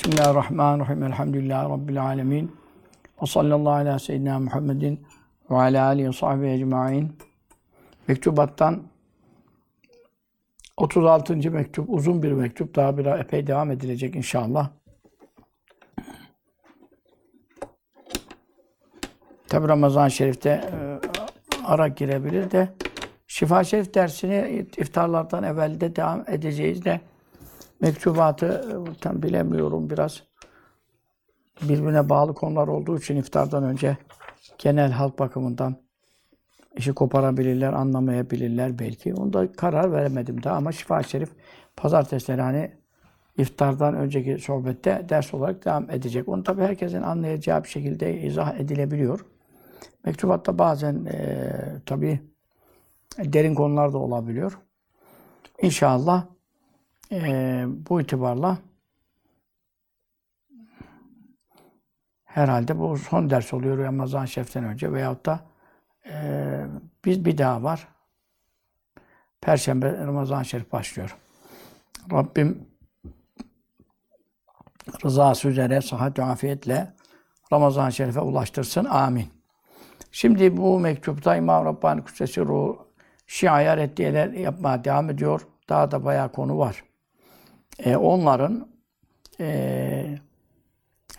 Bismillahirrahmanirrahim. Elhamdülillahi Rabbil alemin. Ve sallallahu ala seyyidina Muhammedin ve ala alihi ve sahbihi ecma'in. Mektubattan 36. mektup, uzun bir mektup. Daha bir epey devam edilecek inşallah. Tabi Ramazan-ı Şerif'te e, ara girebilir de Şifa Şerif dersini iftarlardan evvel de devam edeceğiz de mektubatı e, tam bilemiyorum biraz birbirine bağlı konular olduğu için iftardan önce genel halk bakımından işi koparabilirler, anlamayabilirler belki. Onda karar veremedim daha ama Şifa Şerif pazartesileri hani iftardan önceki sohbette ders olarak devam edecek. Onu tabii herkesin anlayacağı bir şekilde izah edilebiliyor. Mektubatta bazen e, tabii derin konular da olabiliyor. İnşallah e, bu itibarla herhalde bu son ders oluyor Ramazan Şerif'ten önce veyahut da e, biz bir daha var. Perşembe Ramazan Şerif başlıyor. Rabbim rızası üzere sıhhat ve afiyetle Ramazan Şerif'e ulaştırsın. Amin. Şimdi bu mektupta İmam Rabbani Kutsesi Ruhu Şia'ya reddiyeler yapmaya devam ediyor. Daha da bayağı konu var. Ee, onların e,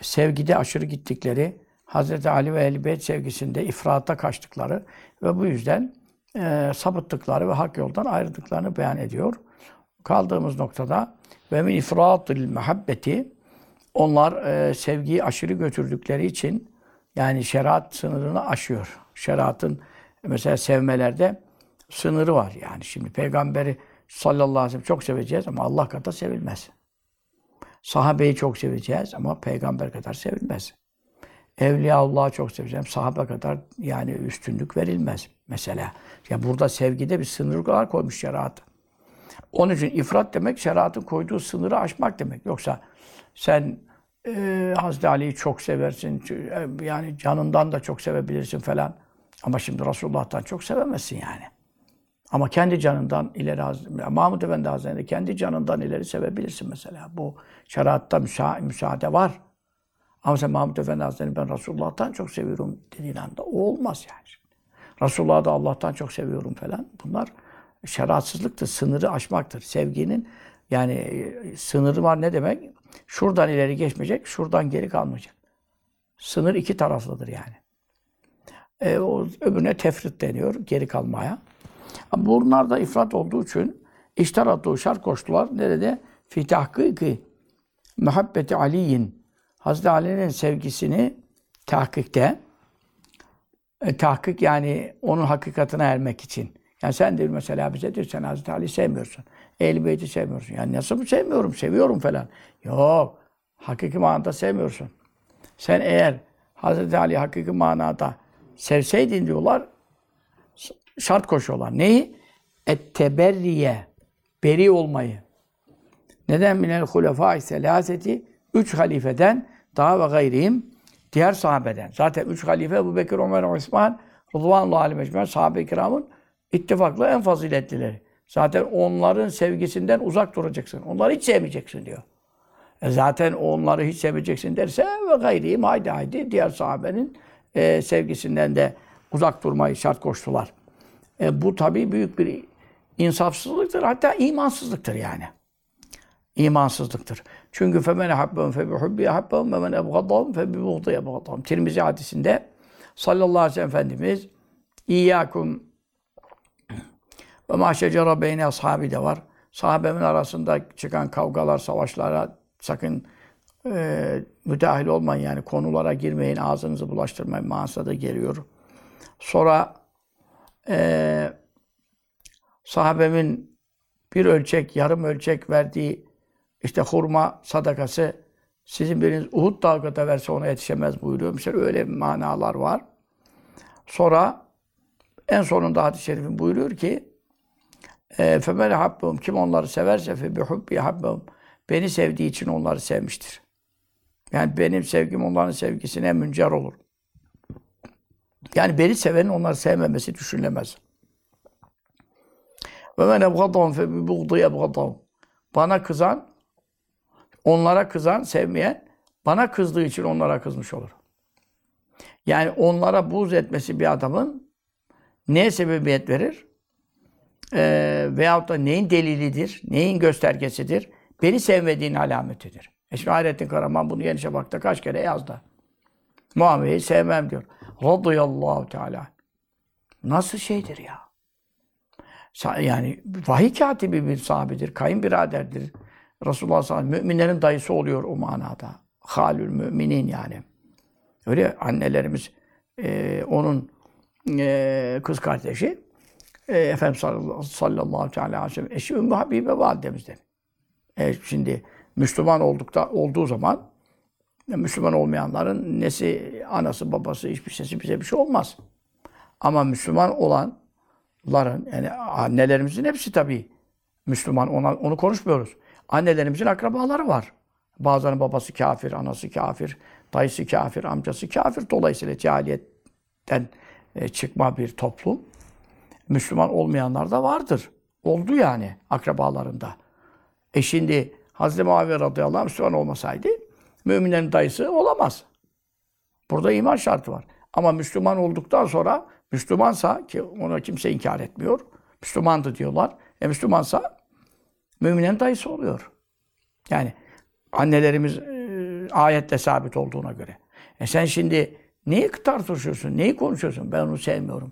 sevgide aşırı gittikleri, Hz. Ali ve Ehl-i Beyt sevgisinde ifrata kaçtıkları ve bu yüzden e, sapıttıkları ve hak yoldan ayrıldıklarını beyan ediyor. Kaldığımız noktada ve min ifratil muhabbeti onlar e, sevgiyi aşırı götürdükleri için yani şeriat sınırını aşıyor. Şeriatın mesela sevmelerde sınırı var yani. Şimdi peygamberi sallallahu aleyhi ve sellem çok seveceğiz ama Allah kadar sevilmez. Sahabeyi çok seveceğiz ama peygamber kadar sevilmez. Evliya Allah'ı çok seveceğim. Sahabe kadar yani üstünlük verilmez mesela. Ya burada sevgide bir sınırlar koymuş şeriat. Onun için ifrat demek şeriatın koyduğu sınırı aşmak demek. Yoksa sen e, Hazreti Ali'yi çok seversin. Yani canından da çok sevebilirsin falan. Ama şimdi Resulullah'tan çok sevemezsin yani. Ama kendi canından ileri Mahmud Efendi Hazretleri kendi canından ileri sevebilirsin mesela. Bu şeriatta müsa müsaade var. Ama sen Mahmud Efendi Hazretleri ben Resulullah'tan çok seviyorum dediğin anda o olmaz yani. Resulullah'ı da Allah'tan çok seviyorum falan. Bunlar şeriatsızlıktır, sınırı aşmaktır. Sevginin yani e, sınırı var ne demek? Şuradan ileri geçmeyecek, şuradan geri kalmayacak. Sınır iki taraflıdır yani. E, o öbürüne tefrit deniyor, geri kalmaya. Bunlar da ifrat olduğu için iştaratı şart koştular. Nerede? Fi tahkiki muhabbeti Ali'yin Hazreti Ali'nin sevgisini tahkikte e, tahkik yani onun hakikatine ermek için. Yani sen de mesela bize diyor sen Hazreti Ali sevmiyorsun. Ehl-i Beyt'i sevmiyorsun. Yani nasıl mı sevmiyorum? Seviyorum falan. Yok. Hakiki manada sevmiyorsun. Sen eğer Hazreti Ali hakiki manada sevseydin diyorlar şart koşuyorlar. Neyi? Etteberriye. Beri olmayı. Neden minel hulefâ-i selâseti? Üç halifeden daha ve gayrihim diğer sahabeden. Zaten üç halife Ebu Bekir, Ömer, Osman Rıdvanullah alim ecmen sahabe-i kiramın ittifakla en faziletlileri. Zaten onların sevgisinden uzak duracaksın. Onları hiç sevmeyeceksin diyor. E zaten onları hiç sevmeyeceksin derse ve gayriyim haydi haydi diğer sahabenin e, sevgisinden de uzak durmayı şart koştular. E, bu tabii büyük bir insafsızlıktır. Hatta imansızlıktır yani. İmansızlıktır. Çünkü femen habbem fe bi hubbi habbem ve men ebgadahum fe bi buğdi. Tirmizi hadisinde sallallahu aleyhi ve sellem Efendimiz İyyâkum ve ma şecera ashabi de var. Sahabemin arasında çıkan kavgalar, savaşlara sakın e, müdahil olmayın yani konulara girmeyin, ağzınızı bulaştırmayın manasında da geliyor. Sonra e, sahabemin bir ölçek, yarım ölçek verdiği işte hurma sadakası sizin biriniz Uhud dağı kadar verse ona yetişemez buyuruyor. Mesela öyle manalar var. Sonra en sonunda hadis-i şerifin buyuruyor ki فَمَنْ habbum Kim onları severse فَبِحُبِّ habbum Beni sevdiği için onları sevmiştir. Yani benim sevgim onların sevgisine müncer olur. Yani beni sevenin onları sevmemesi düşünülemez. Ve men ebgadahum fe bi buğdu ebgadahum. Bana kızan Onlara kızan, sevmeyen bana kızdığı için onlara kızmış olur. Yani onlara buğz etmesi bir adamın neye sebebiyet verir? Ee, veyahut da neyin delilidir, neyin göstergesidir? Beni sevmediğin alametidir. E şimdi Hayrettin Karaman bunu Yeni Şafak'ta kaç kere yazdı. Muaviye'yi sevmem diyor. Radıyallahu Teala. Nasıl şeydir ya? Yani vahiy katibi bir sahabedir, kayınbiraderdir. Resulullah sallallahu müminlerin dayısı oluyor o manada. Halül müminin yani. Öyle annelerimiz e, onun e, kız kardeşi e, Efendimiz sallallahu, sallallahu aleyhi ve sellem eşi Ümmü Habibe validemizden. E, şimdi Müslüman oldukta olduğu zaman Müslüman olmayanların nesi, anası, babası, hiçbir şeysi bize bir şey olmaz. Ama Müslüman olanların, yani annelerimizin hepsi tabii Müslüman, ona, onu konuşmuyoruz. Annelerimizin akrabaları var. Bazılarının babası kafir, anası kafir, dayısı kafir, amcası kafir. Dolayısıyla cahiliyetten e, çıkma bir toplum. Müslüman olmayanlar da vardır. Oldu yani akrabalarında. E şimdi Hazreti Muaviye radıyallahu anh Müslüman olmasaydı müminlerin dayısı olamaz. Burada iman şartı var. Ama Müslüman olduktan sonra Müslümansa ki ona kimse inkar etmiyor. Müslümandı diyorlar. E Müslümansa müminlerin dayısı oluyor. Yani annelerimiz e, ayetle sabit olduğuna göre. E sen şimdi neyi tartışıyorsun? Neyi konuşuyorsun? Ben onu sevmiyorum.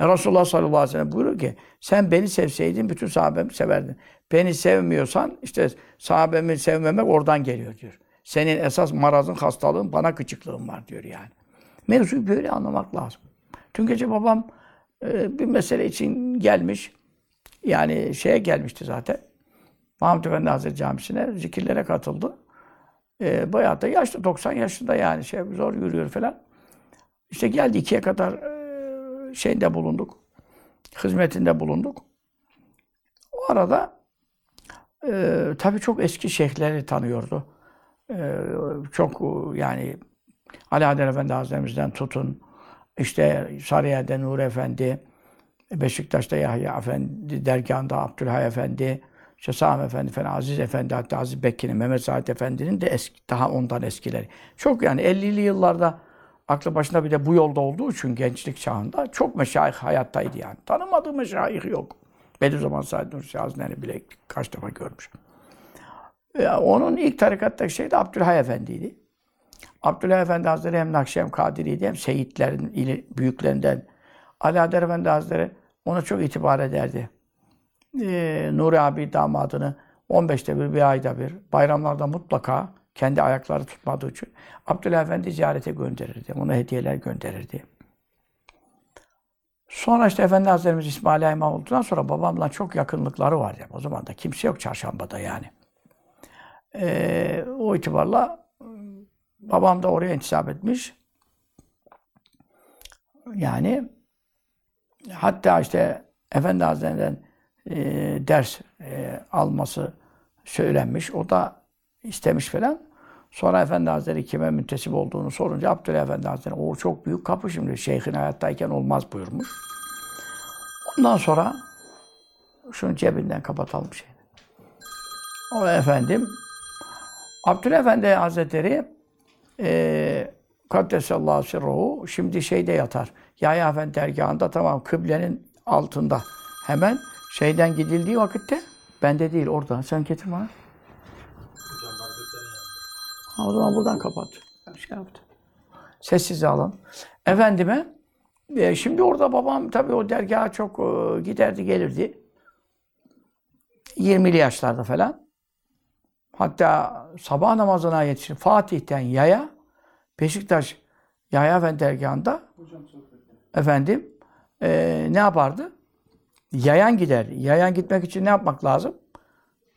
E Resulullah sallallahu aleyhi ve sellem buyuruyor ki sen beni sevseydin bütün sahabemi severdin. Beni sevmiyorsan işte sahabemi sevmemek oradan geliyor diyor. Senin esas marazın, hastalığın, bana gıcıklığın var diyor yani. Mevzuyu böyle anlamak lazım. Dün gece babam e, bir mesele için gelmiş. Yani şeye gelmişti zaten. Mahmut Efendi Hazretleri Camisi'ne zikirlere katıldı. E, bayağı da yaşlı, 90 yaşında yani şey zor yürüyor falan. İşte geldi ikiye kadar e, şeyinde bulunduk. Hizmetinde bulunduk. O arada e, tabii çok eski şeyhleri tanıyordu. E, çok e, yani Ali Haydar Efendi Hazretlerimizden tutun, işte Sarıyer'de Nur Efendi, Beşiktaş'ta Yahya Efendi, Dergahı'nda Abdülhay Efendi, işte Sami Efendi falan, Aziz Efendi, hatta Aziz Bekir'in, Mehmet Said Efendi'nin de eski, daha ondan eskileri. Çok yani 50'li yıllarda aklı başında bir de bu yolda olduğu için gençlik çağında çok meşayih hayattaydı yani. Tanımadığı meşayih yok. Bediüzzaman Said Nursi Hazretleri bile kaç defa görmüş. Ya onun ilk tarikattaki şey de Abdülhay Efendi'ydi. Abdülhay Efendi Hazretleri hem Nakşi Kadiri'ydi hem Seyitlerin ili, büyüklerinden. Ali Adar Efendi Hazretleri ona çok itibar ederdi. Ee, Nuri abi damadını 15'te bir, bir ayda bir, bayramlarda mutlaka kendi ayakları tutmadığı için Abdülhay Efendi ziyarete gönderirdi. Ona hediyeler gönderirdi. Sonra işte Efendi Hazretlerimiz İsmail İmam olduktan sonra babamla çok yakınlıkları var. Yani. O zaman da kimse yok çarşambada yani. Ee, o itibarla babam da oraya intisap etmiş. Yani hatta işte Efendi Hazretleri'nden e, ders e, alması söylenmiş. O da istemiş falan. Sonra Efendi Hazretleri kime müntesip olduğunu sorunca Abdülhamid Efendi Hazretleri o çok büyük kapı şimdi. Şeyhin hayattayken olmaz buyurmuş. Ondan sonra şunu cebinden kapatalım şeyi. O efendim Abdülhamid Efendi Hazretleri e, Kaddesallahu sirruhu şimdi şeyde yatar. Yahya Efendi dergahında tamam kıblenin altında. Hemen şeyden gidildiği vakitte bende değil orada. Sen getir bana. Ha, o zaman buradan kapat. Şey yaptı. Sessiz alalım. Efendime e, şimdi orada babam tabii o dergaha çok e, giderdi gelirdi. 20'li yaşlarda falan. Hatta sabah namazına yetişir. Fatih'ten yaya Beşiktaş Yahya Efendi dergahında efendim e, ne yapardı? Yayan giderdi. Yayan gitmek için ne yapmak lazım?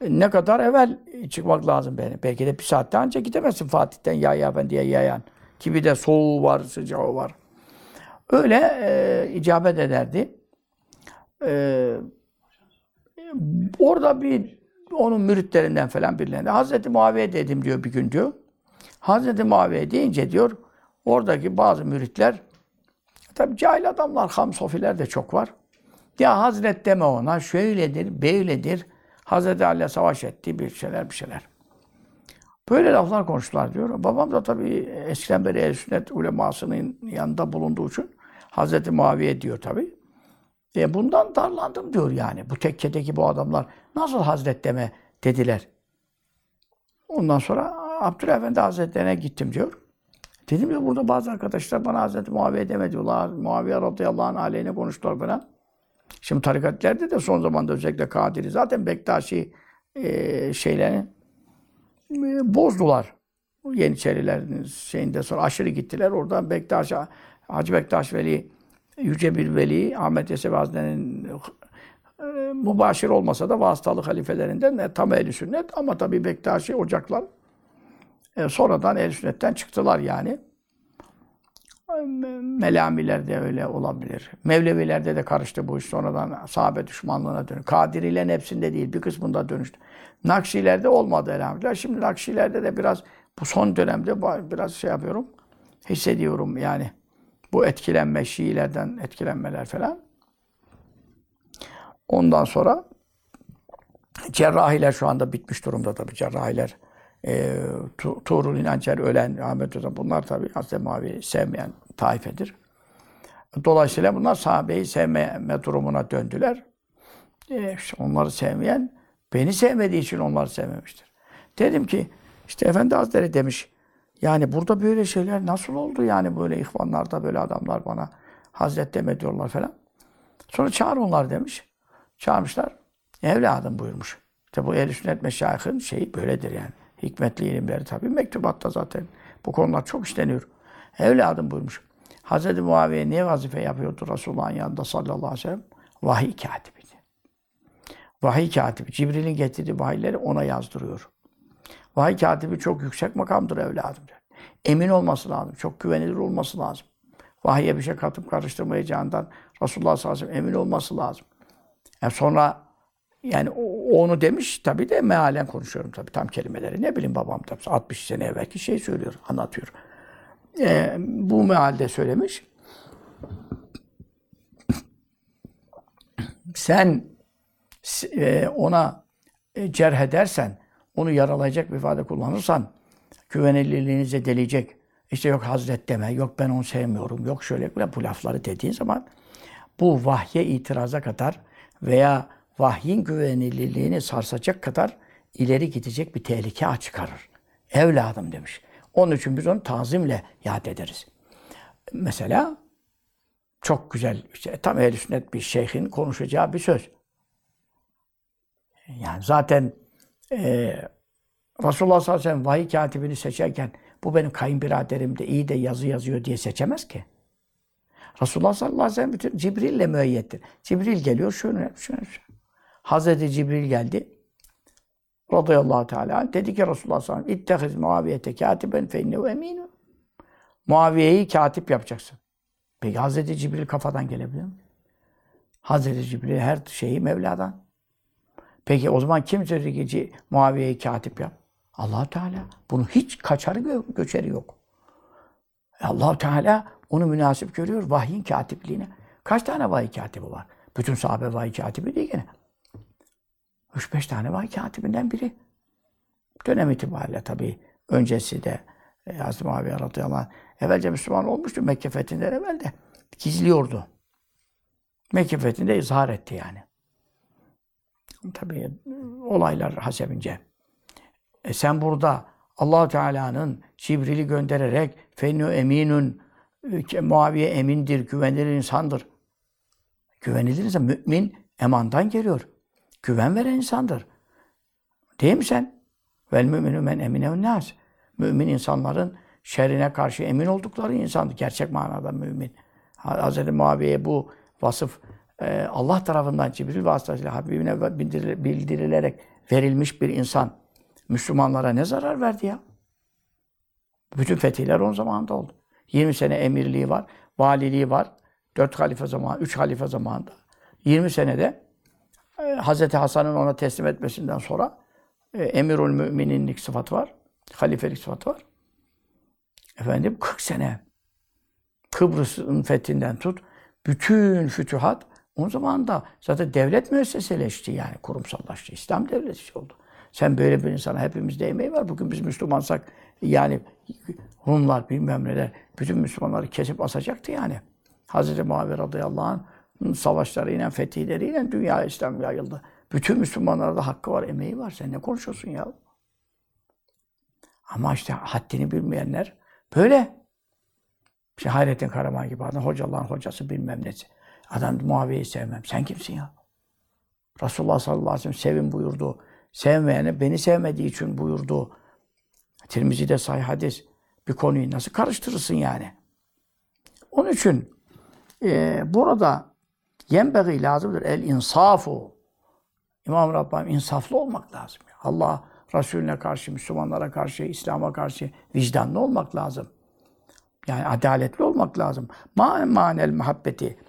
E, ne kadar evvel çıkmak lazım beni. Belki de bir saatte ancak gidemezsin Fatih'ten Yahya Efendi'ye yayan. Ki bir de soğuğu var, sıcağı var. Öyle e, icabet ederdi. E, orada bir onun müritlerinden falan birilerinde Hazreti Muaviye dedim diyor bir gün diyor. Hazreti Muaviye deyince diyor oradaki bazı müritler tabi cahil adamlar, hamsofiler de çok var. Ya Hazret deme ona, şöyledir, böyledir. Hazreti Ali'ye savaş etti, bir şeyler bir şeyler. Böyle laflar konuştular diyor. Babam da tabii eskiden beri el sünnet ulemasının yanında bulunduğu için Hazreti Muaviye diyor tabii. E bundan darlandım diyor yani. Bu tekkedeki bu adamlar nasıl Hazret deme dediler. Ondan sonra Abdülefendi Hazretlerine gittim diyor. Dedim ya burada bazı arkadaşlar bana Hazreti Muaviye deme diyorlar. Muaviye radıyallahu anh aleyhine konuştular falan. Şimdi tarikatlerde de son zamanda özellikle Kadiri zaten Bektaşi e, şeylerini e, bozdular. Yeniçerilerin şeyinde sonra aşırı gittiler. Oradan Bektaş, Hacı Bektaş Veli, Yüce bir Veli, Ahmet Yesevi Hazretleri'nin e, mübaşir olmasa da vasıtalı halifelerinden e, tam ehl sünnet ama tabii Bektaşi ocaklar e, sonradan ehl sünnetten çıktılar yani. E, Melamiler de öyle olabilir. Mevlevilerde de karıştı bu iş. Sonradan sahabe düşmanlığına dönüyor. Kadirilerin hepsinde değil, bir kısmında dönüştü. Nakşilerde olmadı elhamdülillah. Şimdi Nakşilerde de biraz bu son dönemde biraz şey yapıyorum. Hissediyorum yani. Bu etkilenme, Şiilerden etkilenmeler falan. Ondan sonra cerrahiler şu anda bitmiş durumda tabii. Cerrahiler e, tu, Tuğrul İnançer ölen Ahmet Hoca bunlar tabii Hazreti Muaviye'yi sevmeyen taifedir. Dolayısıyla bunlar sahabeyi sevmeme durumuna döndüler. E, işte onları sevmeyen beni sevmediği için onları sevmemiştir. Dedim ki işte Efendi Hazretleri demiş yani burada böyle şeyler nasıl oldu yani böyle ihvanlarda böyle adamlar bana Hazret deme diyorlar falan. Sonra çağır onlar demiş. Çağırmışlar. Evladım buyurmuş. İşte bu ehl sünnet meşayihın şeyi böyledir yani. Hikmetli ilimleri tabii mektubatta zaten. Bu konular çok işleniyor. Evladım buyurmuş. Hazreti Muaviye niye vazife yapıyordu Resulullah'ın yanında sallallahu aleyhi ve sellem? Vahiy katibiydi. Vahiy katibi. Cibril'in getirdiği vahiyleri ona yazdırıyor. Vahiy katibi çok yüksek makamdır evladım. Der. Emin olması lazım. Çok güvenilir olması lazım. Vahiye bir şey katıp karıştırmayacağından Resulullah sallallahu aleyhi ve sellem emin olması lazım. Yani sonra yani onu demiş tabi de mealen konuşuyorum tabi tam kelimeleri. Ne bileyim babam tabi 60 sene evvelki şey söylüyor, anlatıyor. Ee, bu mealde söylemiş. Sen e, ona e, cerh edersen, onu yaralayacak bir ifade kullanırsan, güvenilirliğinizi deleyecek. İşte yok Hazret deme, yok ben onu sevmiyorum, yok şöyle bu lafları dediğin zaman bu vahye itiraza kadar veya vahyin güvenilirliğini sarsacak kadar ileri gidecek bir tehlike çıkarır. Evladım demiş. Onun için biz onu tazimle yad ederiz. Mesela çok güzel, işte, tam ehl sünnet bir şeyhin konuşacağı bir söz. Yani zaten e, Resulullah sallallahu aleyhi ve sellem vahiy katibini seçerken bu benim kayınbiraderim de iyi de yazı yazıyor diye seçemez ki. Resulullah sallallahu aleyhi ve sellem bütün Cibril'le müeyyettir. Cibril geliyor şunu yap. Hazreti Cibril geldi. Radıyallahu teala dedi ki Resulullah sallallahu aleyhi ve sellem İttehiz Muaviyete katiben fe innehu eminu. Muaviye'yi katip yapacaksın. Peki Hazreti Cibril kafadan gelebilir mi? Hazreti Cibril her şeyi Mevla'dan. Peki o zaman kim söyledi ki Muaviye'yi katip yap? allah Teala. Bunun hiç kaçarı gö göçeri yok. allah Teala onu münasip görüyor vahyin katipliğine. Kaç tane vahiy katibi var? Bütün sahabe vahiy katibi değil gene. Üç beş tane vahiy katibinden biri. Dönem itibariyle tabii öncesi de e, Hazreti Muaviye radıyallahu anh evvelce Müslüman olmuştu Mekke fethinden evvel de gizliyordu. Mekke fethinde izhar etti yani. Tabii olaylar hasebince. E sen burada allah Teala'nın Cibril'i göndererek fennu eminun Muaviye emindir, güvenilir insandır. Güvenilir insan, mümin emandan geliyor. Güven veren insandır. Değil mi sen? Vel müminü men emine nas. Mümin insanların şerrine karşı emin oldukları insandır. Gerçek manada mümin. Hz. Muaviye'ye bu vasıf e, Allah tarafından Cibril vasıtasıyla Habibine bildirilerek verilmiş bir insan Müslümanlara ne zarar verdi ya? Bütün fetihler on zamanında oldu. 20 sene emirliği var, valiliği var. 4 halife zaman, 3 halife zamanında. 20 senede e, Hazreti Hasan'ın ona teslim etmesinden sonra e, emirül mümininlik sıfatı var. Halifelik sıfatı var. Efendim 40 sene Kıbrıs'ın fethinden tut bütün fütühat o zaman da zaten devlet müesseseleşti yani kurumsallaştı. İslam devleti oldu. Sen böyle bir insana hepimizde emeği var. Bugün biz Müslümansak yani Rumlar bilmem neler bütün Müslümanları kesip asacaktı yani. Hazreti Muaviye radıyallahu anh'ın savaşlarıyla, fethihleriyle dünya İslam yayıldı. Bütün Müslümanlarda hakkı var, emeği var. Sen ne konuşuyorsun ya? Ama işte haddini bilmeyenler böyle. İşte Hayrettin Karaman gibi adam, hocaların hocası bilmem nesi. Adam Muaviye'yi sevmem. Sen kimsin ya? Resulullah sallallahu aleyhi ve sellem sevin buyurdu. Sevmeyene beni sevmediği için buyurdu. Tirmizi'de sahih hadis. Bir konuyu nasıl karıştırırsın yani? Onun için e, burada yenbeği lazımdır. El insafu. İmam Rabbim insaflı olmak lazım. Allah Resulüne karşı, Müslümanlara karşı, İslam'a karşı vicdanlı olmak lazım. Yani adaletli olmak lazım. Ma manel muhabbeti.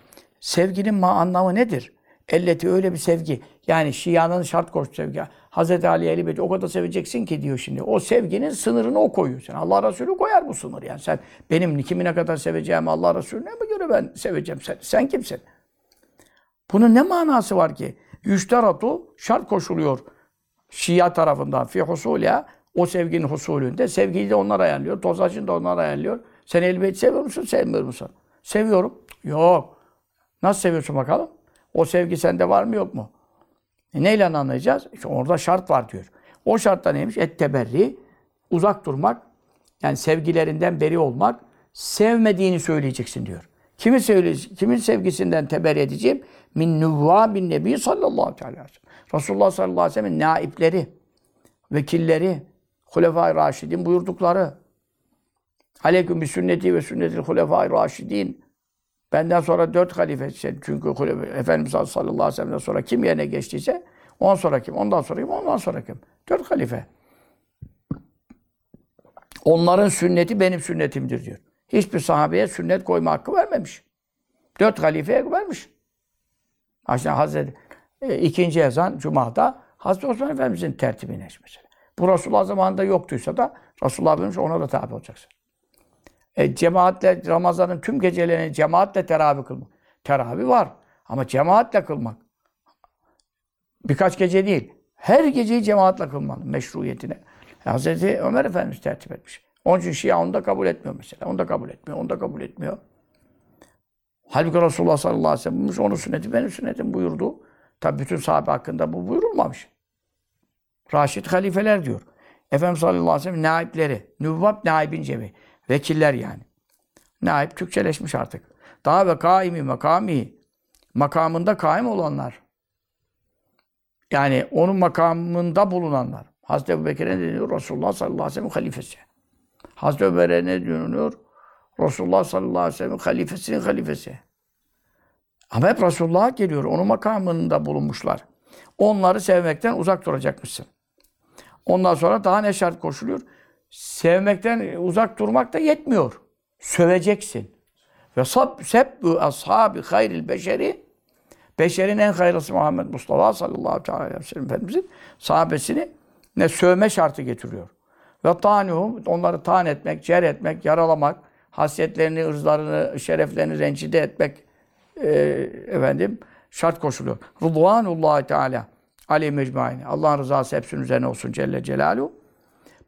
Sevginin ma anlamı nedir? Elleti öyle bir sevgi. Yani Şia'nın şart koştu sevgi. Hazreti Ali Ehl Beyti o kadar seveceksin ki diyor şimdi. O sevginin sınırını o koyuyor. Sen Allah Resulü koyar bu sınır yani. Sen benim kimi ne kadar seveceğim Allah Resulüne mi göre ben seveceğim sen? Sen kimsin? Bunun ne manası var ki? Yüşteratu şart koşuluyor. Şia tarafından fi husulya o sevginin husulünde. Sevgiyi de onlar ayarlıyor. Tozacını da onlar ayarlıyor. Sen elbette seviyor musun, sevmiyor musun? Seviyorum. Yok. Nasıl seviyorsun bakalım? O sevgi sende var mı yok mu? E neyle anlayacağız? İşte orada şart var diyor. O şartta neymiş? Etteberri. Uzak durmak. Yani sevgilerinden beri olmak. Sevmediğini söyleyeceksin diyor. Kimi söyle, kimin sevgisinden teberri edeceğim? Min bin nebi sallallahu aleyhi ve sellem. Resulullah sallallahu aleyhi ve sellem'in naipleri, vekilleri, Hulefai Raşidin buyurdukları. Aleyküm bi sünneti ve sünnetil Hulefai Raşidin. Benden sonra dört halife çünkü Efendimiz sallallahu aleyhi ve sellem'den sonra kim yerine geçtiyse on sonra kim, ondan sonra kim, ondan sonra kim. Dört halife. Onların sünneti benim sünnetimdir diyor. Hiçbir sahabeye sünnet koyma hakkı vermemiş. Dört halifeye vermiş. İşte Hazreti e, ikinci ezan Cuma'da Hazreti Osman Efendimiz'in tertibine mesela. Bu Resulullah zamanında yoktuysa da Resulullah Efendimiz ona da tabi olacaksın. E, cemaatle Ramazan'ın tüm gecelerini cemaatle teravih kılmak. Teravih var ama cemaatle kılmak. Birkaç gece değil. Her geceyi cemaatle kılmanın meşruiyetine. Hazreti Ömer Efendimiz tertip etmiş. Onun için Şia onu da kabul etmiyor mesela. Onu da kabul etmiyor, onu da kabul etmiyor. Halbuki Resulullah sallallahu aleyhi ve sellem onun sünneti benim sünnetim buyurdu. Tabi bütün sahabe hakkında bu buyurulmamış. Raşid halifeler diyor. Efendimiz sallallahu aleyhi ve sellem naipleri. Nüvvab naibin cemi. Vekiller yani. Naip Türkçeleşmiş artık. Daha ve kaimi makami. Makamında kaim olanlar. Yani onun makamında bulunanlar. Hazreti Ebu Bekir'e ne deniyor? Resulullah sallallahu aleyhi ve sellem halifesi. Hazreti Ömer'e ne deniyor? Resulullah sallallahu aleyhi ve sellem halifesinin halifesi. Ama hep Resulullah'a geliyor. Onun makamında bulunmuşlar. Onları sevmekten uzak duracakmışsın. Ondan sonra daha ne şart koşuluyor? Sevmekten uzak durmak da yetmiyor. Söveceksin. Ve sebbu ashabi hayril beşeri beşerin en hayırlısı Muhammed Mustafa sallallahu aleyhi ve sellem Efendimizin sahabesini ne sövme şartı getiriyor. Ve tanuhum onları tan etmek, cer etmek, yaralamak, hasiyetlerini, ırzlarını, şereflerini rencide etmek e, efendim şart koşuluyor. Rıdvanullahi Teala aleyhi mecmaine. Allah'ın rızası hepsinin üzerine olsun Celle Celaluhu.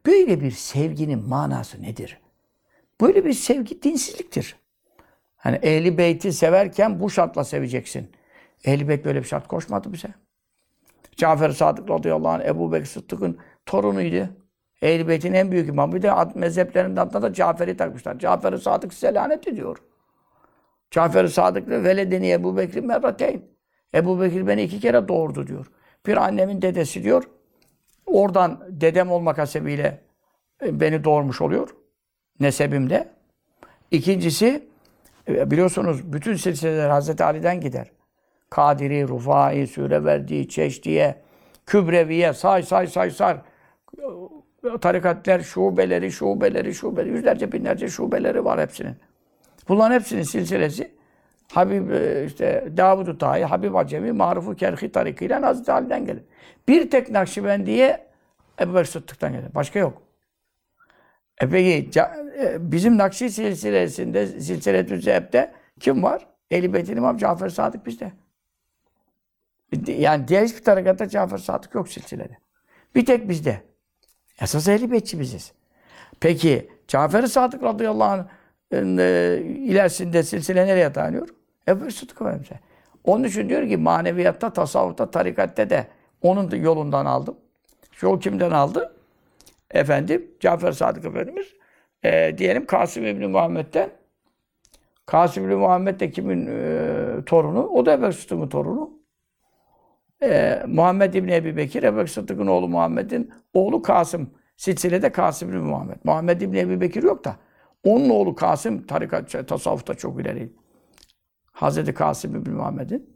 Böyle bir sevginin manası nedir? Böyle bir sevgi dinsizliktir. Hani ehli beyti severken bu şartla seveceksin. Ehli beyt böyle bir şart koşmadı bize. Cafer Sadık radıyallahu anh Ebu Bekir Sıddık'ın torunuydu. Ehl-i Beyt'in en büyük imamı. Bir de ad, da Cafer'i takmışlar. Cafer-i Sadık size lanet ediyor. Cafer-i Sadık ve veledeni Ebu Bekir merrateyn. Ebu Bekir beni iki kere doğurdu diyor. Bir annemin dedesi diyor. Oradan dedem olmak hasebiyle e, beni doğurmuş oluyor. Nesebimde. İkincisi e, biliyorsunuz bütün silsileler Hazreti Ali'den gider. Kadiri, Rufai, Süreverdi, Çeşdiye, Kübreviye, say say say say. Tarikatlar, şubeleri, şubeleri, şubeleri, yüzlerce binlerce şubeleri var hepsinin. Bunların hepsinin silsilesi Habib e, işte Davud-u Habib Acemi, Maruf-u Kerhi tarikiyle Hazreti Ali'den gelir. Bir tek Nakşibendiye Ebu Bekir Sıddık'tan gelir. Başka yok. E peki e, bizim Nakşi silsilesinde, silsiletü zehbde kim var? Ehl-i Beyt'in İmam Cafer Sadık bizde. Yani diğer hiçbir tarikatta Cafer Sadık yok silsilede. Bir tek bizde. Esas ehli beytçi biziz. Peki Cafer-i Sadık radıyallahu anh'ın e, ilerisinde silsile nereye dayanıyor? Ebu Bekir Sıddık Efendimiz'e. Onun için diyor ki maneviyatta, tasavvufta, tarikatte de onun da yolundan aldım. Şu o kimden aldı? Efendim Cafer Sadık Efendimiz e, diyelim Kasım İbni Muhammed'den Kasım İbni Muhammed de kimin e, torunu? O da Ebu Sıddık'ın torunu. E, Muhammed İbni Ebi Bekir, Ebu Sıddık'ın oğlu Muhammed'in oğlu Kasım. Silsilede Kasım İbni Muhammed. Muhammed İbni Ebi Bekir yok da. Onun oğlu Kasım tarikat, tasavvufta çok ileri. Hazreti Kasım İbni Muhammed'in.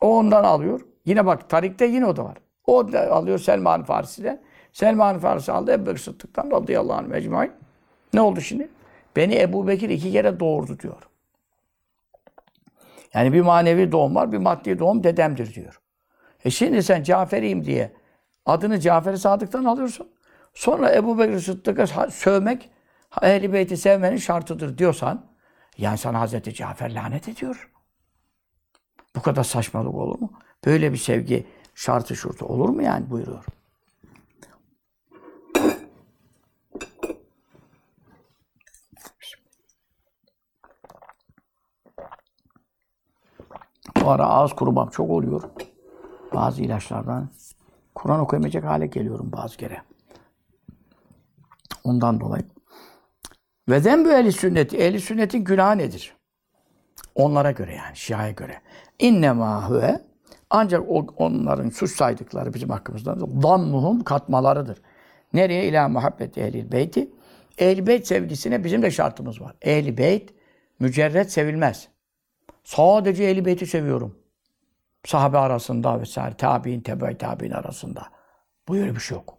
O ondan alıyor. Yine bak tarikte yine o da var. O da alıyor Selman Farisi'den. Selman Farisi aldı Ebu Bekir Sıddık'tan radıyallahu anh mecmuain. Ne oldu şimdi? Beni Ebu Bekir iki kere doğurdu diyor. Yani bir manevi doğum var, bir maddi doğum dedemdir diyor. E şimdi sen Caferiyim diye adını Cafer-i Sadık'tan alıyorsun. Sonra Ebu Bekir Sıddık'a sövmek, Ehl-i Beyt'i sevmenin şartıdır diyorsan, yani sana Hazreti Cafer lanet ediyor. Bu kadar saçmalık olur mu? Böyle bir sevgi şartı şurtu olur mu yani buyuruyor. Bu ara ağız kurumam çok oluyor. Bazı ilaçlardan Kur'an okuyamayacak hale geliyorum bazı kere. Ondan dolayı. Ve zembü ehli sünneti. Ehli sünnetin günahı nedir? Onlara göre yani, Şia'ya göre. İnnemâ huve ancak onların suç saydıkları bizim hakkımızda dammuhum katmalarıdır. Nereye? İlâ muhabbet ehlil beyti. Ehl-i beyt sevgisine bizim de şartımız var. Ehl-i beyt mücerret sevilmez. Sadece ehl-i beyti seviyorum. Sahabe arasında vesaire, tabi'in, tebe tabi'in arasında. Bu öyle bir şey yok.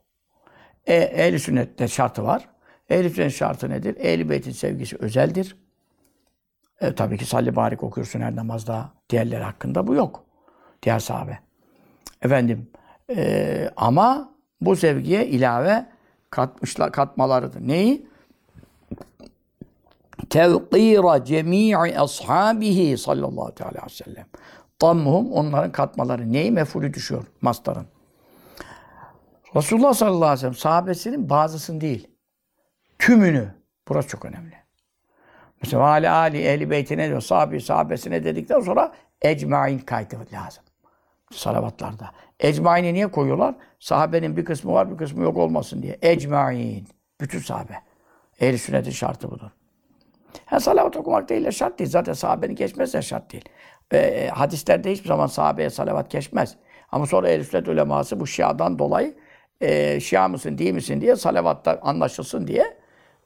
E, ehl-i sünnette şartı var. Ehl-i sünnet şartı nedir? Ehl-i beytin sevgisi özeldir. E, tabii ki salli barik okuyorsun her namazda. Diğerleri hakkında bu yok. Diğer sahabe. Efendim e, ama bu sevgiye ilave katmışlar, katmalarıdır. Neyi? Tevkira cemii ashabihi sallallahu aleyhi ve sellem. Dammuhum onların katmaları. Neyi mefulü düşüyor mastarın. Resulullah sallallahu aleyhi ve sellem sahabesinin bazısını değil. Tümünü. Burası çok önemli. Mesela Ali Ali ehli beytine diyor, sahabi sahabesine dedikten sonra ecmain kaydı lazım. Salavatlarda. Ecmaini niye koyuyorlar? Sahabenin bir kısmı var, bir kısmı yok olmasın diye. Ecmain. Bütün sahabe. Ehl-i sünnetin şartı budur. Ha, salavat okumak değil de şart değil. Zaten sahabenin geçmezse şart değil. E, hadislerde hiçbir zaman sahabeye salavat geçmez. Ama sonra ehl-i sünnet uleması bu şiadan dolayı e, şia mısın değil misin diye salavatta anlaşılsın diye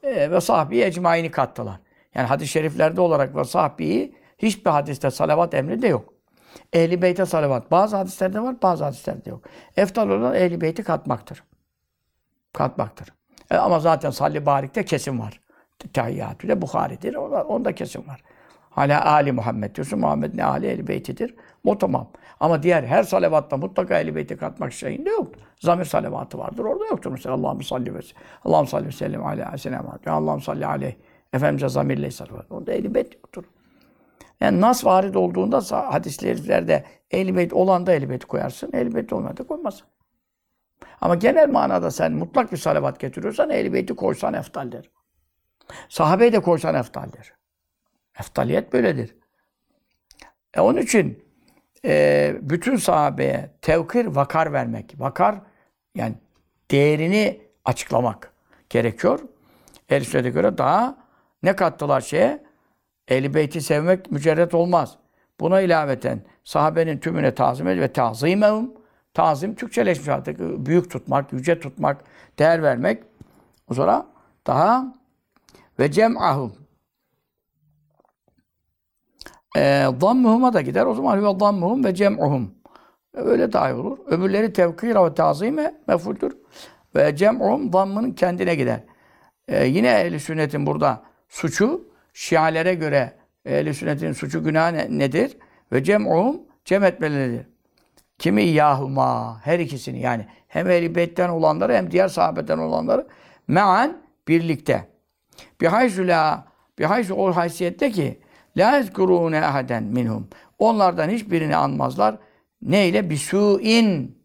e, ve sahabi ecmaini kattılar. Yani hadis-i şeriflerde olarak ve sahbiyi hiçbir hadiste salavat emri de yok. Ehli beyte salavat. Bazı hadislerde var, bazı hadislerde yok. Eftal olan ehli beyti katmaktır. Katmaktır. E, ama zaten salli barikte kesim var. Tehiyyatü de Bukhari'dir. Onda, onda kesim var. Hala Ali Muhammed diyorsun. Muhammed ne Ali ehli beytidir. O tamam. Ama diğer her salavatta mutlaka ehli beyti katmak şeyinde yok. Zamir salavatı vardır. Orada yoktur. Mesela Allah'ım salli ve Allah'ım salli ve sellem aleyhi sellem Allah'ım salli aleyhi Efendimiz'e zamirle salavat. Orada ehli beyt yoktur. Yani nas varid olduğunda hadislerde ehli beyt olan da ehli beyt koyarsın. Ehli beyt olmayan da koymazsın. Ama genel manada sen mutlak bir salavat getiriyorsan ehli beyti koysan eftaldir. Sahabeyi de koysan eftaldir. Eftaliyet böyledir. E onun için e, bütün sahabeye tevkir, vakar vermek. Vakar yani değerini açıklamak gerekiyor. El göre daha ne kattılar şeye? Ehl-i Beyt'i sevmek mücerret olmaz. Buna ilaveten sahabenin tümüne tazim ve tazimehum. Tazim Türkçeleşmiş artık. Büyük tutmak, yüce tutmak, değer vermek. O sonra daha ve cem'ahum. E, dammuhum'a da gider. O zaman ve dammuhum ve cem'uhum. Öyle daha iyi olur. Öbürleri tevkira ve tazime mefuldür. Ve cem'uhum dammının kendine gider. E, yine ehl sünnetin burada suçu Şialere göre ehl sünnetin suçu günah ne, nedir? Ve cem'uhum cem etmeleridir. Kimi yahuma her ikisini yani hem ehl beytten olanları hem diğer sahabeden olanları me'an birlikte. Bihaysu la bihaysu o haysiyette ki la ezkurune ahaden minhum. Onlardan hiçbirini anmazlar. Ne ile? Bisu'in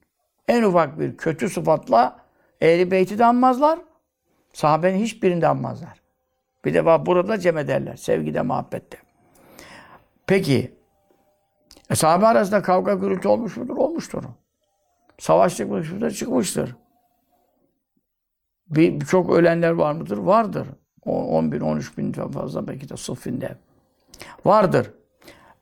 en ufak bir kötü sıfatla Ehl-i Beyt'i de anmazlar. Sahabenin hiçbirini de anmazlar. Bir defa burada cem ederler. Sevgide, muhabbette. Peki, e, sahabe arasında kavga gürültü olmuş mudur? Olmuştur. Savaş çıkmış mıdır? Çıkmıştır. Bir, çok ölenler var mıdır? Vardır. O 10 bin, 13 binden fazla belki de sıffinde. Vardır.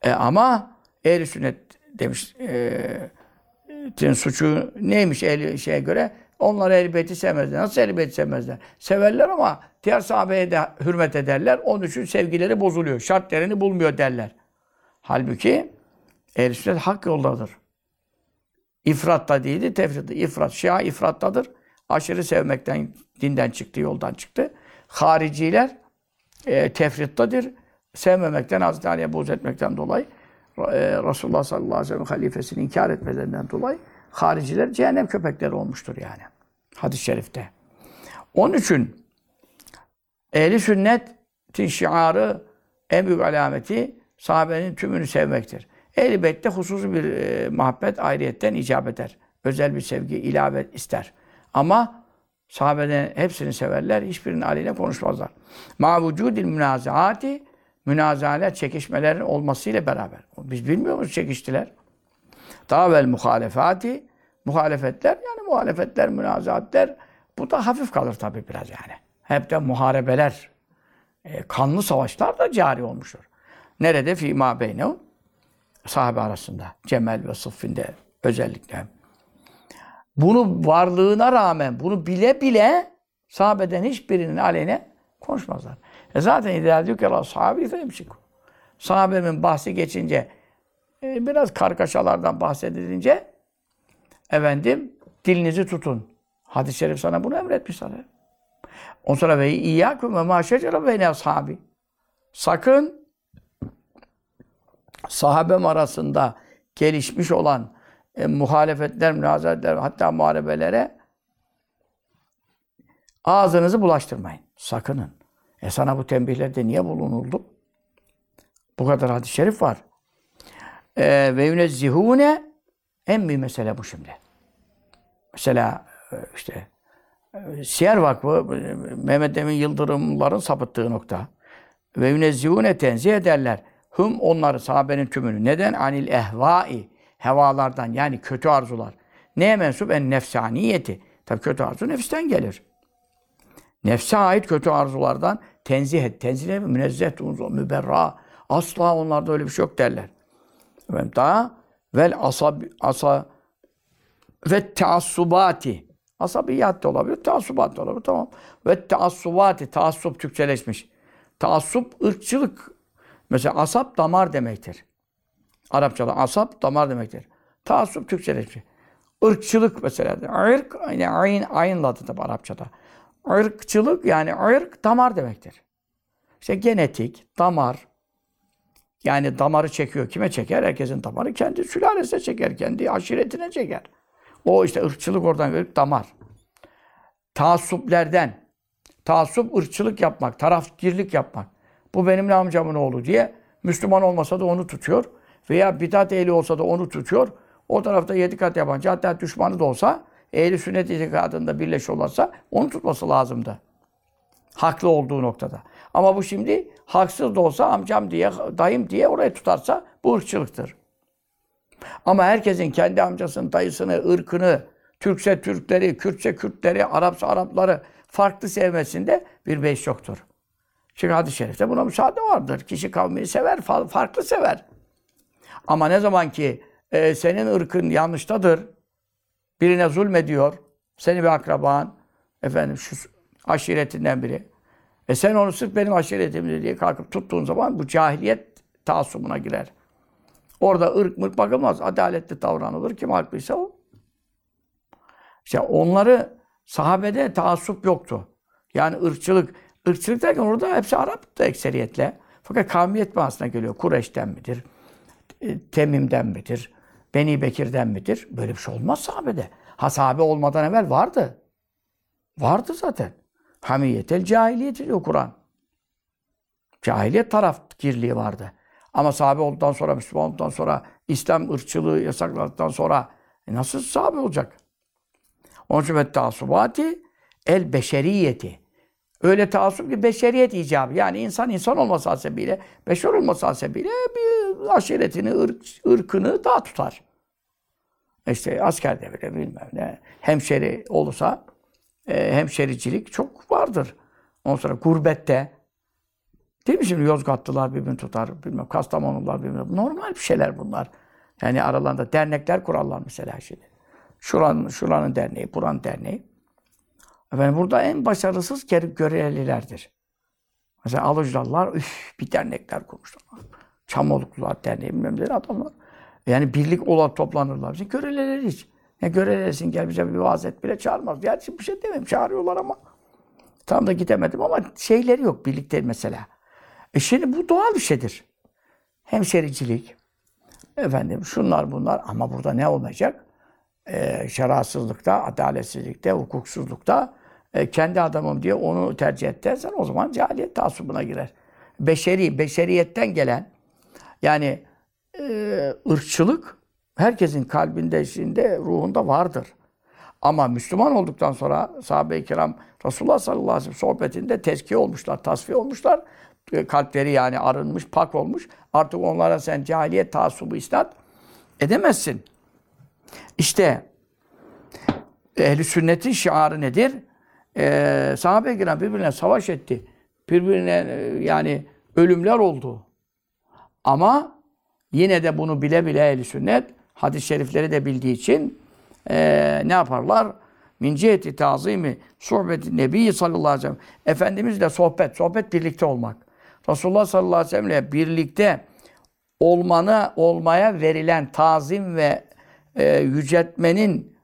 E, ama ehl sünnet demiş e, suçu neymiş ehli şeye göre? Onlar ehl beyti sevmezler. Nasıl ehl beyti sevmezler? Severler ama diğer sahabeye de hürmet ederler. Onun için sevgileri bozuluyor. Şartlarını bulmuyor derler. Halbuki ehl sünnet hak yoldadır. İfratta değildi, tefritte. İfrat, şia ifrattadır. Aşırı sevmekten, dinden çıktı, yoldan çıktı. Hariciler e, tefrittadır. Sevmemekten, Hazreti Ali'ye buğz etmekten dolayı e, Resulullah sallallahu aleyhi ve sellem halifesini inkar etmelerinden dolayı hariciler cehennem köpekleri olmuştur yani. Hadis-i şerifte. Onun için ehli sünnetin şiarı en büyük alameti sahabenin tümünü sevmektir. Ehl-i hususi bir e, muhabbet ayrıyetten icap eder. Özel bir sevgi ilave ister. Ama sahabeden hepsini severler, hiçbirinin aleyhine konuşmazlar. Ma vücudil münazaati münazaler, çekişmelerin olmasıyla beraber. Biz bilmiyor muyuz çekiştiler? Davel muhalefati muhalefetler yani muhalefetler, münazaatler bu da hafif kalır tabii biraz yani. Hep de muharebeler, e, kanlı savaşlar da cari olmuştur. Nerede? Fîmâ beynehum sahabe arasında. Cemel ve Sıffin'de özellikle. Bunu varlığına rağmen, bunu bile bile sahabeden hiçbirinin aleyhine konuşmazlar. E zaten iddia diyor ki sahabi femşiku. Sahabemin bahsi geçince, e, biraz kargaşalardan bahsedilince, efendim dilinizi tutun. Hadis-i şerif sana bunu emretmiş sana. On sonra ve iyyâküm ve mâ şecere beyne ashabi. Sakın sahabem arasında gelişmiş olan e, muhalefetler, münazaretler, hatta muharebelere ağzınızı bulaştırmayın. Sakının. E sana bu tembihlerde niye bulunuldu? Bu kadar hadis-i şerif var. E, ve yunezzihune en büyük mesele bu şimdi. Mesela e, işte e, Siyer Vakfı Mehmet Emin Yıldırımların sapıttığı nokta. Ve yunezzihune tenzih ederler. Hüm onları sahabenin tümünü. Neden? Anil ehvai. Hevalardan yani kötü arzular. Neye mensup? En nefsaniyeti. Tabii kötü arzu nefisten gelir. Nefse ait kötü arzulardan tenzih et. Tenzih et, münezzeh, müberra. Asla onlarda öyle bir şey yok derler. Daha vel asab, asa ve taassubati. Asabiyat da olabilir, taassubat da olabilir. Tamam. Ve taassubati, taassup Türkçeleşmiş. Taassup, ırkçılık. Mesela asap damar demektir. Arapçada asap damar demektir. Taassup Türkçeleşmiş. Irkçılık mesela. Irk, yani ayn, aynla tabi Arapçada. Irkçılık yani ırk damar demektir. İşte genetik, damar. Yani damarı çekiyor. Kime çeker? Herkesin damarı kendi sülalesine çeker. Kendi aşiretine çeker. O işte ırkçılık oradan gelip damar. Taassuplerden. Taassup ırkçılık yapmak, tarafgirlik yapmak. Bu benim amcamın oğlu diye Müslüman olmasa da onu tutuyor. Veya bidat ehli olsa da onu tutuyor. O tarafta yedi kat yabancı hatta düşmanı da olsa ehli sünnet itikadında birleşiyorlarsa onu tutması lazımdı. Haklı olduğu noktada. Ama bu şimdi haksız da olsa amcam diye, dayım diye orayı tutarsa bu ırkçılıktır. Ama herkesin kendi amcasının, dayısını, ırkını, Türkse Türkleri, Kürtse Kürtleri, Arapsa Arapları farklı sevmesinde bir beş yoktur. Çünkü hadis-i şerifte buna müsaade vardır. Kişi kavmini sever, farklı sever. Ama ne zaman ki e, senin ırkın yanlıştadır, birine zulmediyor, seni bir akraban, efendim şu aşiretinden biri. E sen onu sırf benim aşiretimdir diye kalkıp tuttuğun zaman bu cahiliyet taassubuna girer. Orada ırk mırk bakılmaz. Adaletli davranılır. Kim haklıysa o. İşte onları sahabede taassup yoktu. Yani ırkçılık. Irkçılık derken orada hepsi Arap da ekseriyetle. Fakat kavmiyet manasına geliyor. Kureş'ten midir? E, Temim'den midir? Beni Bekir'den midir? Böyle bir şey olmaz sahabede. Ha sahabe olmadan evvel vardı. Vardı zaten. Hamiyetel cahiliyeti diyor Kur'an. Cahiliyet tarafgirliği vardı. Ama sahabe olduktan sonra, Müslüman olduktan sonra, İslam ırkçılığı yasakladıktan sonra e nasıl sahabe olacak? Onun için tasubati el beşeriyeti. Öyle taassup ki beşeriyet icabı. Yani insan insan olması hasebiyle, beşer olması hasebiyle bir aşiretini, ırk, ırkını daha tutar. İşte askerde bile bilmem ne. Hemşeri olursa e, hemşericilik çok vardır. Ondan sonra gurbette değil mi şimdi Yozgatlılar birbirini tutar, bilmem Kastamonular birbirini Normal bir şeyler bunlar. Yani aralarında dernekler kurarlar mesela şimdi. Şuranın, şuranın derneği, buranın derneği. Efendim burada en başarısız görevlilerdir. Mesela Alıcılar, üf bir dernekler kurmuşlar. Çamoluklular Derneği bilmem adamlar. Yani birlik olarak toplanırlar. Şimdi görevliler hiç. Ne görevlisin gel bize bir vaaz et bile çağırmaz. Gerçi bir şey demem çağırıyorlar ama. Tam da gidemedim ama şeyleri yok birlikte mesela. E şimdi bu doğal bir şeydir. Hemşericilik, efendim şunlar bunlar ama burada ne olmayacak? Ee, şerasızlıkta, adaletsizlikte, hukuksuzlukta e, kendi adamım diye onu tercih et o zaman cahiliyet taassubuna girer. Beşeri, beşeriyetten gelen yani e, ırkçılık herkesin kalbinde, içinde, ruhunda vardır. Ama Müslüman olduktan sonra sahabe-i kiram Resulullah sallallahu aleyhi ve sellem sohbetinde tezkiye olmuşlar, tasfiye olmuşlar. E, Kalpleri yani arınmış, pak olmuş. Artık onlara sen cahiliyet taassubu isnat edemezsin. İşte ehli sünnetin şiarı nedir? Ee, sahabe-i kiram birbirine savaş etti. Birbirine e, yani ölümler oldu. Ama yine de bunu bile bile ehli sünnet hadis-i şerifleri de bildiği için e, ne yaparlar? Min ciheti tazimi sohbeti nebi sallallahu aleyhi ve sellem. Efendimizle sohbet, sohbet birlikte olmak. Resulullah sallallahu aleyhi ve sellemle birlikte olmanı olmaya verilen tazim ve e, yüceltmenin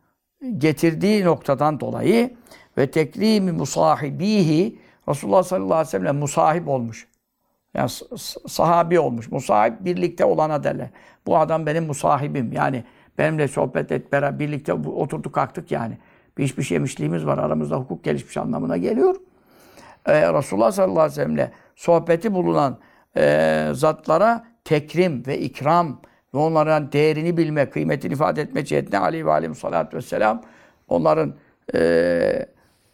getirdiği noktadan dolayı ve teklimi musahibihi Resulullah sallallahu aleyhi ve sellem musahip olmuş. Yani sahabi olmuş. Musahip birlikte olana derler. Bu adam benim musahibim. Yani benimle sohbet et, beraber birlikte oturduk kalktık yani. Bir iş bir şey yemişliğimiz var. Aramızda hukuk gelişmiş anlamına geliyor. Ee, Resulullah sallallahu aleyhi ve sellem'le sohbeti bulunan e, zatlara tekrim ve ikram ve onların değerini bilme, kıymetini ifade etme cihetine aleyhi ve aleyhi salatu vesselam onların e,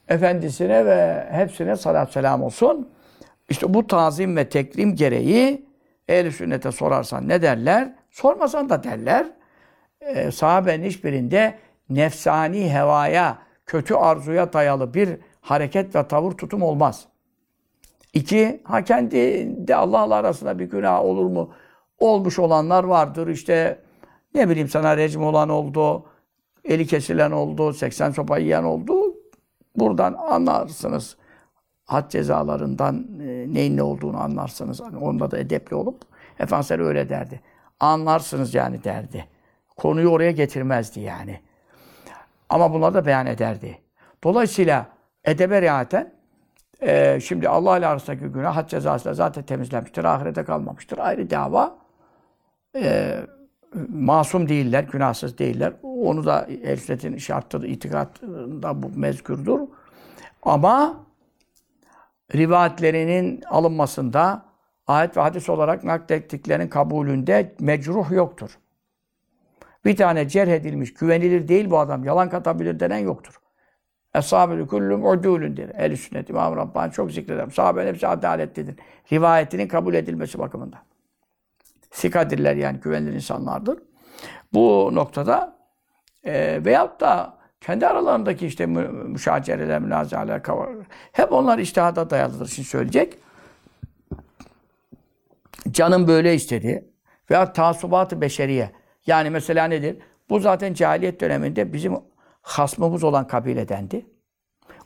efendisine ve hepsine salat selam olsun. İşte bu tazim ve tekrim gereği ehl sünnete sorarsan ne derler? Sormasan da derler. Ee, sahabenin hiçbirinde nefsani hevaya, kötü arzuya dayalı bir hareket ve tavır tutum olmaz. İki, ha kendi de Allah'la arasında bir günah olur mu? Olmuş olanlar vardır. İşte ne bileyim sana rejim olan oldu, eli kesilen oldu, 80 sopa yiyen oldu. Buradan anlarsınız. Had cezalarından e, neyin ne olduğunu anlarsınız. Hani onda da edepli olup Efendimiz öyle derdi. Anlarsınız yani derdi. Konuyu oraya getirmezdi yani. Ama bunları da beyan ederdi. Dolayısıyla edebe riayetten e, şimdi Allah ile arasındaki günah had cezası da zaten temizlenmiştir. Ahirete kalmamıştır. Ayrı dava. E, masum değiller, günahsız değiller. Onu da el sünnetin şartı, itikadında bu mezkurdur. Ama rivayetlerinin alınmasında ayet ve hadis olarak naklettiklerinin kabulünde mecruh yoktur. Bir tane cerh edilmiş, güvenilir değil bu adam, yalan katabilir denen yoktur. Eshab-ı kullum udulündür. Ehl-i sünnet İmam Rabbani çok zikreder. Sahabenin hepsi adaletlidir. Rivayetinin kabul edilmesi bakımından. Sikadirler yani güvenilir insanlardır. Bu noktada e, veyahut da kendi aralarındaki işte mü- müşacereler, münazareler, kava- hep onlar iştihada dayalıdır. Şimdi söyleyecek. Canım böyle istedi. Veya tasubat-ı beşeriye. Yani mesela nedir? Bu zaten cahiliyet döneminde bizim hasmımız olan kabiledendi.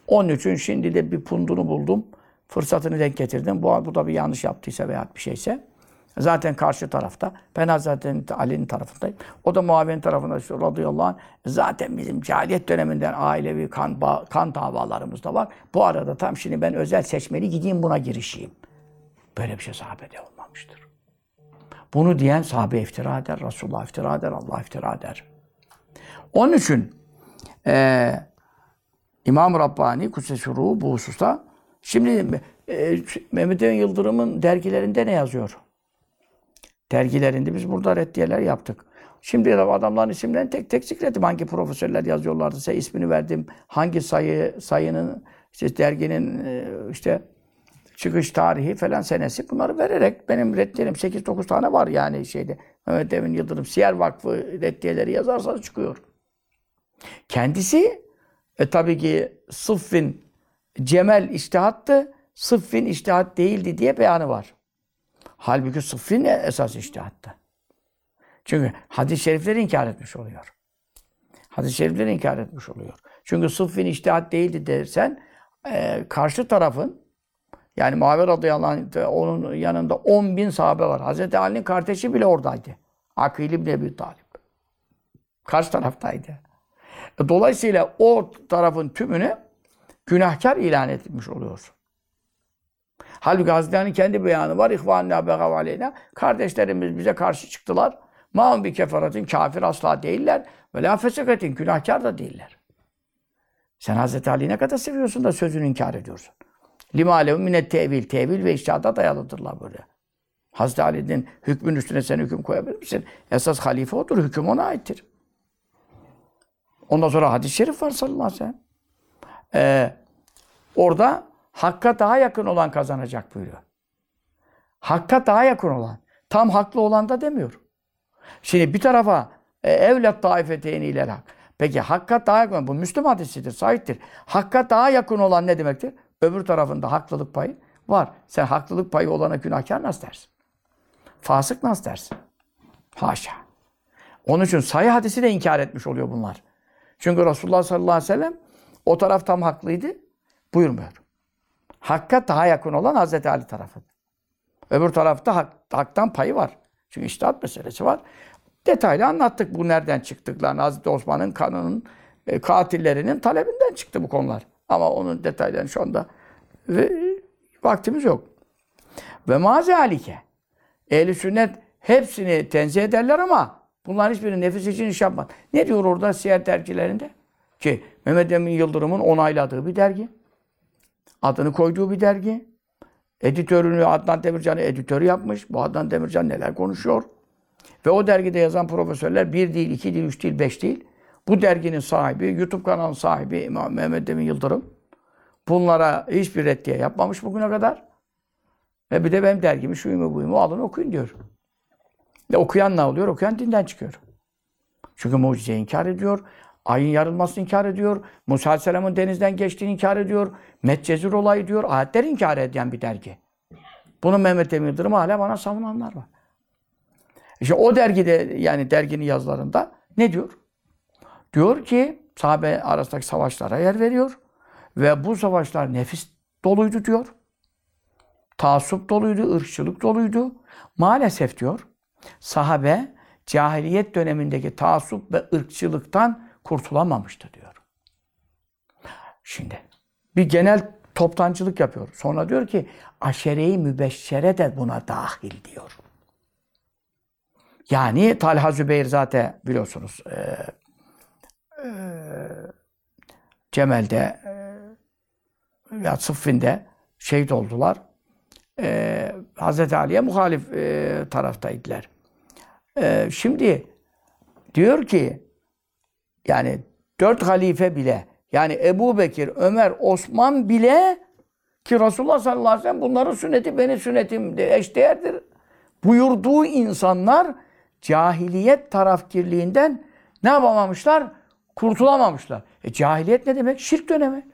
Onun için şimdi de bir pundunu buldum. Fırsatını denk getirdim. Bu, bu da bir yanlış yaptıysa veya bir şeyse. Zaten karşı tarafta. Ben Hazreti Ali'nin tarafındayım. O da Muaviye'nin tarafında işte radıyallahu anh. Zaten bizim cahiliyet döneminden ailevi kan, kan davalarımız da var. Bu arada tam şimdi ben özel seçmeli gideyim buna girişeyim. Böyle bir şey sahabede olmamıştır. Bunu diyen sahabe iftira eder, Resulullah iftira eder, Allah iftira eder. Onun için eee İmam Rabbani Kudsesi bu hususta şimdi e, Mehmet Emin Yıldırım'ın dergilerinde ne yazıyor? Dergilerinde biz burada reddiyeler yaptık. Şimdi de adamların isimlerini tek tek zikrettim. Hangi profesörler yazıyorlardı, size ismini verdim. Hangi sayı, sayının, işte derginin e, işte çıkış tarihi falan senesi bunları vererek benim reddiyelim 8-9 tane var yani şeyde. Mehmet Emin Yıldırım Siyer Vakfı reddiyeleri yazarsanız çıkıyor. Kendisi e, tabii ki Sıffin Cemel iştihattı, Sıffin iştihat değildi diye beyanı var. Halbuki Sıffin esas iştihattı. Çünkü hadis-i şerifleri inkar etmiş oluyor. Hadis-i şerifleri inkar etmiş oluyor. Çünkü Sıffin iştihat değildi dersen e, karşı tarafın yani Muaviye radıyallahu anh, onun yanında 10 bin sahabe var. Hazreti Ali'nin kardeşi bile oradaydı. Akil ibn Ebi Talib. Karşı taraftaydı. E, Dolayısıyla o tarafın tümünü günahkar ilan etmiş oluyorsun. Halbuki Hazreti Ali'nin kendi beyanı var. İhvanna begav aleyna. Kardeşlerimiz bize karşı çıktılar. Ma'un bir keferatin kafir asla değiller. Ve la fesekatin günahkar da değiller. Sen Hazreti Ali'yi ne kadar seviyorsun da sözünü inkar ediyorsun. Lima alevun minet tevil. Tevil ve iştihada dayalıdırlar böyle. Hazreti Ali'nin hükmün üstüne sen hüküm koyabilir misin? Esas halife odur. Hüküm ona aittir. Ondan sonra hadis-i şerif var sallallahu aleyhi ve. Ee, orada Hakka daha yakın olan kazanacak buyuruyor. Hakka daha yakın olan. Tam haklı olan da demiyor. Şimdi bir tarafa e, evlat taifeteyni ile hak. Peki hakka daha yakın, bu Müslüm hadisidir, sahiptir. Hakka daha yakın olan ne demektir? Öbür tarafında haklılık payı var. Sen haklılık payı olana günahkar nasıl dersin? Fasık nasıl dersin? Haşa. Onun için sayı hadisi de inkar etmiş oluyor bunlar. Çünkü Resulullah sallallahu aleyhi ve sellem o taraf tam haklıydı. Buyurmuyor. Hakka daha yakın olan Hazreti Ali tarafı. Öbür tarafta hak, haktan payı var. Çünkü iştihat meselesi var. Detaylı anlattık bu nereden çıktıklarını. Hazreti Osman'ın kanının e, katillerinin talebinden çıktı bu konular. Ama onun detaylarını şu anda ve, vaktimiz yok. Ve mazalike. Ehli sünnet hepsini tenzih ederler ama bunların hiçbiri nefis için iş yapmaz. Ne diyor orada siyer dergilerinde? Ki Mehmet Emin Yıldırım'ın onayladığı bir dergi. Adını koyduğu bir dergi. Editörünü Adnan Demircan'ı editörü yapmış. Bu Adnan Demircan neler konuşuyor. Ve o dergide yazan profesörler bir değil, iki değil, üç değil, beş değil. Bu derginin sahibi, YouTube kanalının sahibi İmam Mehmet Emin Yıldırım. Bunlara hiçbir reddiye yapmamış bugüne kadar. Ve bir de benim dergimi, şuyumu buyumu alın okuyun diyor. Ve okuyan ne oluyor? Okuyan dinden çıkıyor. Çünkü mucizeyi inkar ediyor. Ayın yarılmasını inkar ediyor. Musa Aleyhisselam'ın denizden geçtiğini inkar ediyor. Medcezir olayı diyor. Ayetleri inkar eden bir dergi. Bunu Mehmet Emin Yıldırım hala bana savunanlar var. İşte o dergide yani derginin yazılarında ne diyor? Diyor ki sahabe arasındaki savaşlara yer veriyor. Ve bu savaşlar nefis doluydu diyor. Taassup doluydu, ırkçılık doluydu. Maalesef diyor sahabe cahiliyet dönemindeki taassup ve ırkçılıktan kurtulamamıştı diyor. Şimdi bir genel toptancılık yapıyor. Sonra diyor ki aşere-i mübeşşere de buna dahil diyor. Yani Talha Zübeyir zaten biliyorsunuz e, Cemel'de e, ya Sıffin'de şehit oldular. E, Hazreti Ali'ye muhalif e, taraftaydılar. E, şimdi diyor ki yani dört halife bile yani Ebu Bekir, Ömer, Osman bile ki Resulullah sallallahu aleyhi ve sellem bunların sünneti benim sünnetim eşdeğerdir. Buyurduğu insanlar cahiliyet tarafkirliğinden ne yapamamışlar? Kurtulamamışlar. E cahiliyet ne demek? Şirk dönemi.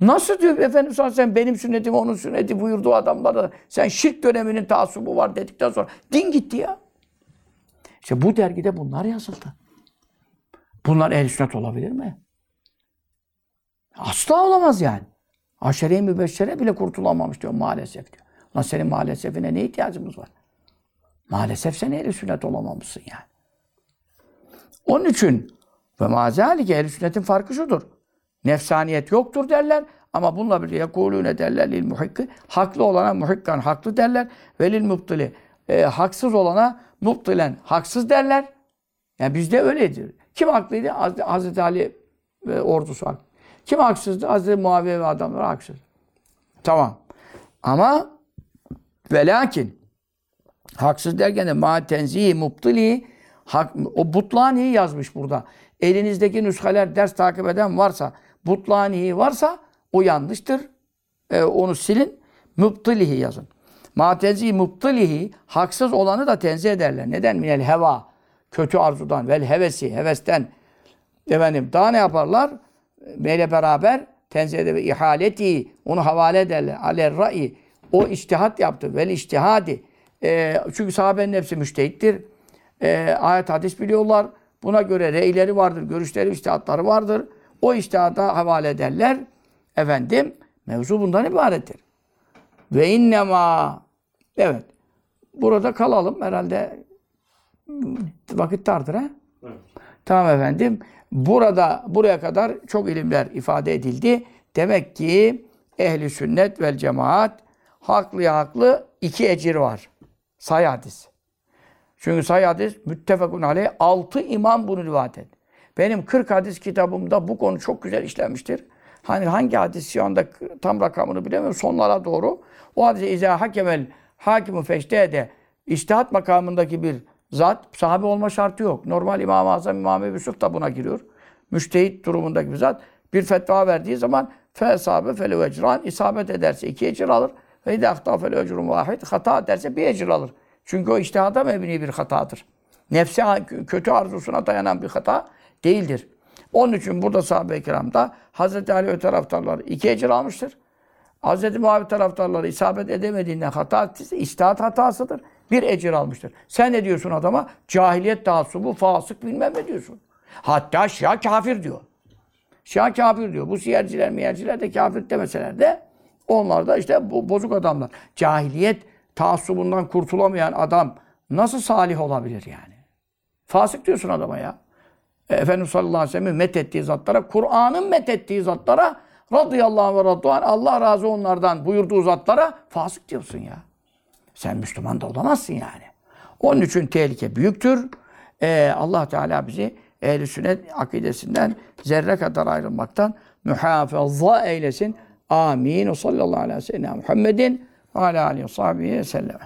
Nasıl diyor aleyhi ve sellem benim sünnetim onun sünneti buyurduğu adamlara sen şirk döneminin taassubu var dedikten sonra din gitti ya. İşte bu dergide bunlar yazıldı. Bunlar ehl sünnet olabilir mi? Asla olamaz yani. Aşere-i mübeşşere bile kurtulamamış diyor maalesef diyor. Lan senin maalesefine ne ihtiyacımız var? Maalesef sen ehl sünnet olamamışsın yani. Onun için ve mazalike ehl sünnetin farkı şudur. Nefsaniyet yoktur derler ama bununla birlikte yekulune derler lil muhikki. Haklı olana muhikkan haklı derler ve lil mubtili. E, haksız olana mubtilen haksız derler. Yani bizde öyledir. Kim haklıydı? Hazreti Ali ve ordusu haklı. Kim haksızdı? Hazreti Muaviye ve adamlar haksız. Tamam. Ama ve lakin haksız derken de ma tenzihi mubtili Hak, o Butlani'yi yazmış burada. Elinizdeki nüshaler ders takip eden varsa, Butlani'yi varsa o yanlıştır. Ee, onu silin. Müptilihi yazın. Matezi müptilihi haksız olanı da tenzih ederler. Neden? Minel heva. Kötü arzudan vel hevesi, hevesten. Efendim daha ne yaparlar? Meyle beraber tenzih eder ihaleti onu havale ederler. Aler ra'i o iştihat yaptı. Vel iştihadi. Ee, çünkü sahabenin hepsi müştehittir. Ee, ayet hadis biliyorlar. Buna göre reyleri vardır, görüşleri, iştihatları vardır. O iştihata havale ederler. Efendim, mevzu bundan ibarettir. Ve innema evet. Burada kalalım herhalde vakit dardır ha? Tamam efendim. Burada buraya kadar çok ilimler ifade edildi. Demek ki ehli sünnet vel cemaat haklıya haklı iki ecir var. Say hadis. Çünkü say hadis müttefakun aleyh altı imam bunu rivayet etti. Benim 40 hadis kitabımda bu konu çok güzel işlenmiştir. Hani hangi hadis şu anda tam rakamını bilemiyorum. Sonlara doğru. O hadise izâ hakemel hakimu feştehede iştihat makamındaki bir zat sahabe olma şartı yok. Normal İmam-ı Azam İmam Ebu Yusuf da buna giriyor. Müştehit durumundaki bir zat bir fetva verdiği zaman fe sahabe fele ecran isabet ederse iki ecir alır. Ve de ahta fele ecrun vahid hata ederse bir ecir alır. Çünkü o iştihada mebni bir hatadır. Nefse kötü arzusuna dayanan bir hata değildir. Onun için burada sahabe-i kiramda Hazreti Ali ve taraftarları iki ecir almıştır. Hazreti Muaviye taraftarları isabet edemediğinden hata ettiyse iştihat hatasıdır. Bir ecir almıştır. Sen ne diyorsun adama? Cahiliyet taassubu, fasık bilmem ne diyorsun. Hatta Şia kafir diyor. Şia kafir diyor. Bu siyerciler miyerciler de kafir demeseler de onlar da işte bu bozuk adamlar. Cahiliyet taassubundan kurtulamayan adam nasıl salih olabilir yani? Fasık diyorsun adama ya. E, Efendimiz sallallahu aleyhi ve sellem'in methettiği zatlara, Kur'an'ın methettiği zatlara radıyallahu ve radduan Allah razı onlardan buyurduğu zatlara fasık diyorsun ya. Sen Müslüman da olamazsın yani. Onun için tehlike büyüktür. Ee, Allah Teala bizi ehl sünnet akidesinden zerre kadar ayrılmaktan muhafaza eylesin. Amin. O sallallahu aleyhi ve sellem Muhammedin ve aleyhi ve sellem.